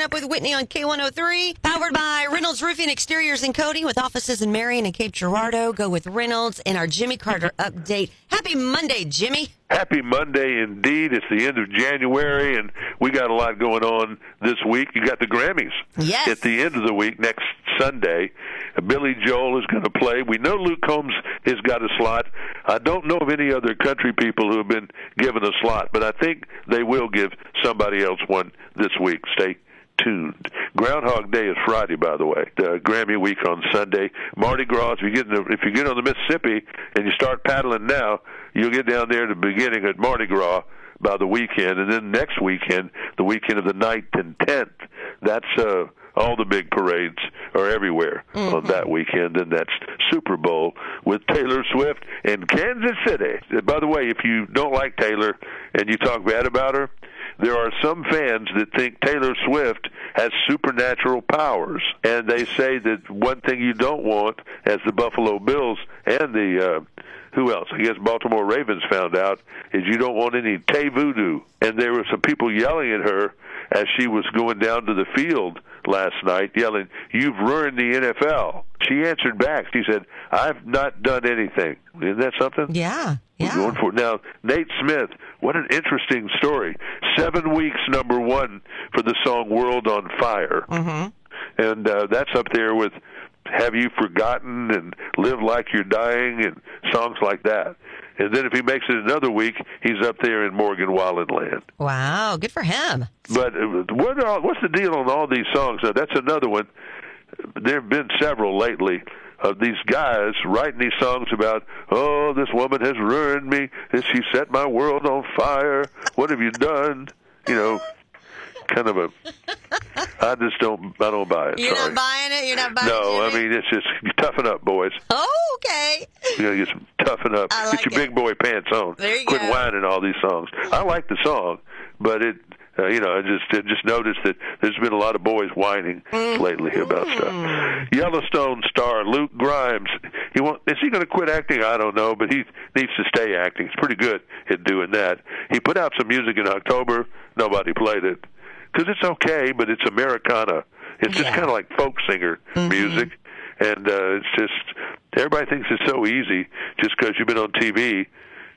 Up with Whitney on K103. Powered by Reynolds Roofing Exteriors and Coating with offices in Marion and Cape Girardeau. Go with Reynolds and our Jimmy Carter update. Happy Monday, Jimmy. Happy Monday indeed. It's the end of January, and we got a lot going on this week. You got the Grammys Yes. at the end of the week next Sunday. Billy Joel is going to play. We know Luke Combs has got a slot. I don't know of any other country people who have been given a slot, but I think they will give somebody else one this week. Stay tuned. Groundhog Day is Friday, by the way. The Grammy week on Sunday. Mardi Gras. If you get in the, if you get on the Mississippi and you start paddling now, you'll get down there at the beginning at Mardi Gras by the weekend, and then next weekend, the weekend of the 9th and 10th. That's uh, all the big parades are everywhere on that weekend, and that's Super Bowl with Taylor Swift in Kansas City. By the way, if you don't like Taylor and you talk bad about her, there are some fans that think Taylor Swift has supernatural powers, and they say that one thing you don't want, as the Buffalo Bills and the uh, who else? I guess Baltimore Ravens found out is you don't want any Tay voodoo, and there were some people yelling at her as she was going down to the field last night, yelling, "You've ruined the NFL." She answered back. She said, "I've not done anything." Isn't that something? Yeah. We're Yeah. going for it. Now, Nate Smith, what an interesting story. Seven weeks number one for the song World on Fire. Mm-hmm. And uh, that's up there with Have You Forgotten and Live Like You're Dying and songs like that. And then if he makes it another week, he's up there in Morgan Wallen land. Wow. Good for him. But uh, what what's the deal on all these songs? Now, that's another one. There have been several lately of these guys writing these songs about, oh, this woman has ruined me. She set my world on fire. What have you done? You know, kind of a. I just don't. I don't buy it. You're Sorry. not buying it? You're not buying no, it? No, I mean it's just toughen up, boys. Oh, okay. Get some toughen up. Like get your it. big boy pants on. There you Quit go. whining all these songs. I like the song, but it. Uh, you know, I just I just noticed that there's been a lot of boys whining Mm-hmm. lately about stuff. Yellowstone star Luke Grimes. He want, is he going to quit acting? I don't know, but he needs to stay acting. He's pretty good at doing that. He put out some music in October. Nobody played it because it's okay, but it's Americana. It's just kind of like folk singer music, and uh, it's just everybody thinks it's so easy just because you've been on TV,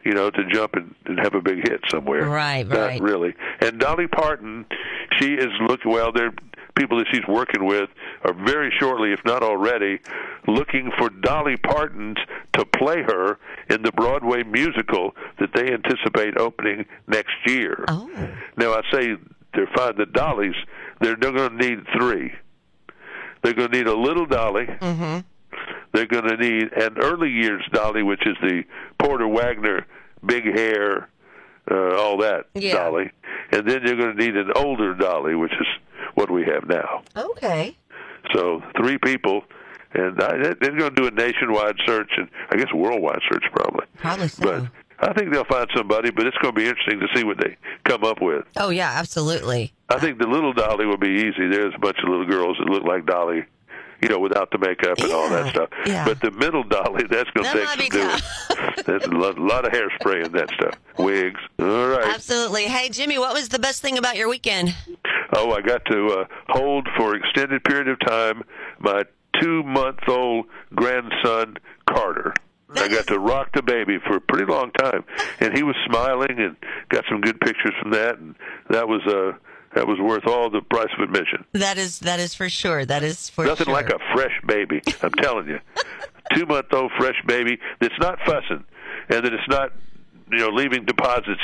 you know, to jump and, and have a big hit somewhere. Right, Not right. really. And Dolly Parton, she is looking well. There, people that she's working with are very shortly, if not already, looking for Dolly Parton's to play her in the Broadway musical that they anticipate opening next year. Oh. Now I say they're fine. The Dollies, they're, they're going to need three. They're going to need a little Dolly. Mm-hmm. They're going to need an early years Dolly, which is the Porter Wagoner, big hair, uh, all that Yeah. Dolly, and then you're going to need an older Dolly, which is what we have now. Okay. So three people, and I, they're going to do a nationwide search, and I guess a worldwide search probably. Probably so. But I think they'll find somebody, but it's going to be interesting to see what they come up with. Oh, yeah, absolutely. I think the little Dolly will be easy. There's a bunch of little girls that look like Dolly, you know, without the makeup and all that stuff. yeah. But the middle Dolly, that's going to take some doing. That's a lot, lot of hairspray and that stuff. Wigs. All right. Absolutely. Hey, Jimmy, what was the best thing about your weekend? Oh, I got to uh, hold for extended period of time my two-month-old grandson Carter. I got to rock the baby for a pretty long time, and he was smiling and got some good pictures from that, and that was uh, that was worth all the price of admission. That is that is for sure. That is for Nothing sure. like a fresh baby. I'm telling you, two month old fresh baby that's not fussing, and that it's not, you know, leaving deposits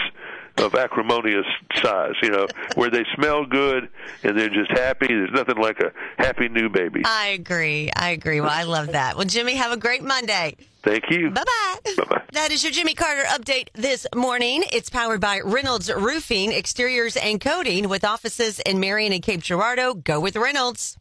of acrimonious size. You know, where they smell good and they're just happy. There's nothing like a happy new baby. I agree. I agree. Well, I love that. Well, Jimmy, have a great Monday. Thank you. Bye bye. Bye-bye. That is your Jimmy Carter update this morning. It's powered by Reynolds Roofing, Exteriors and Coating with offices in Marion and Cape Girardeau. Go with Reynolds.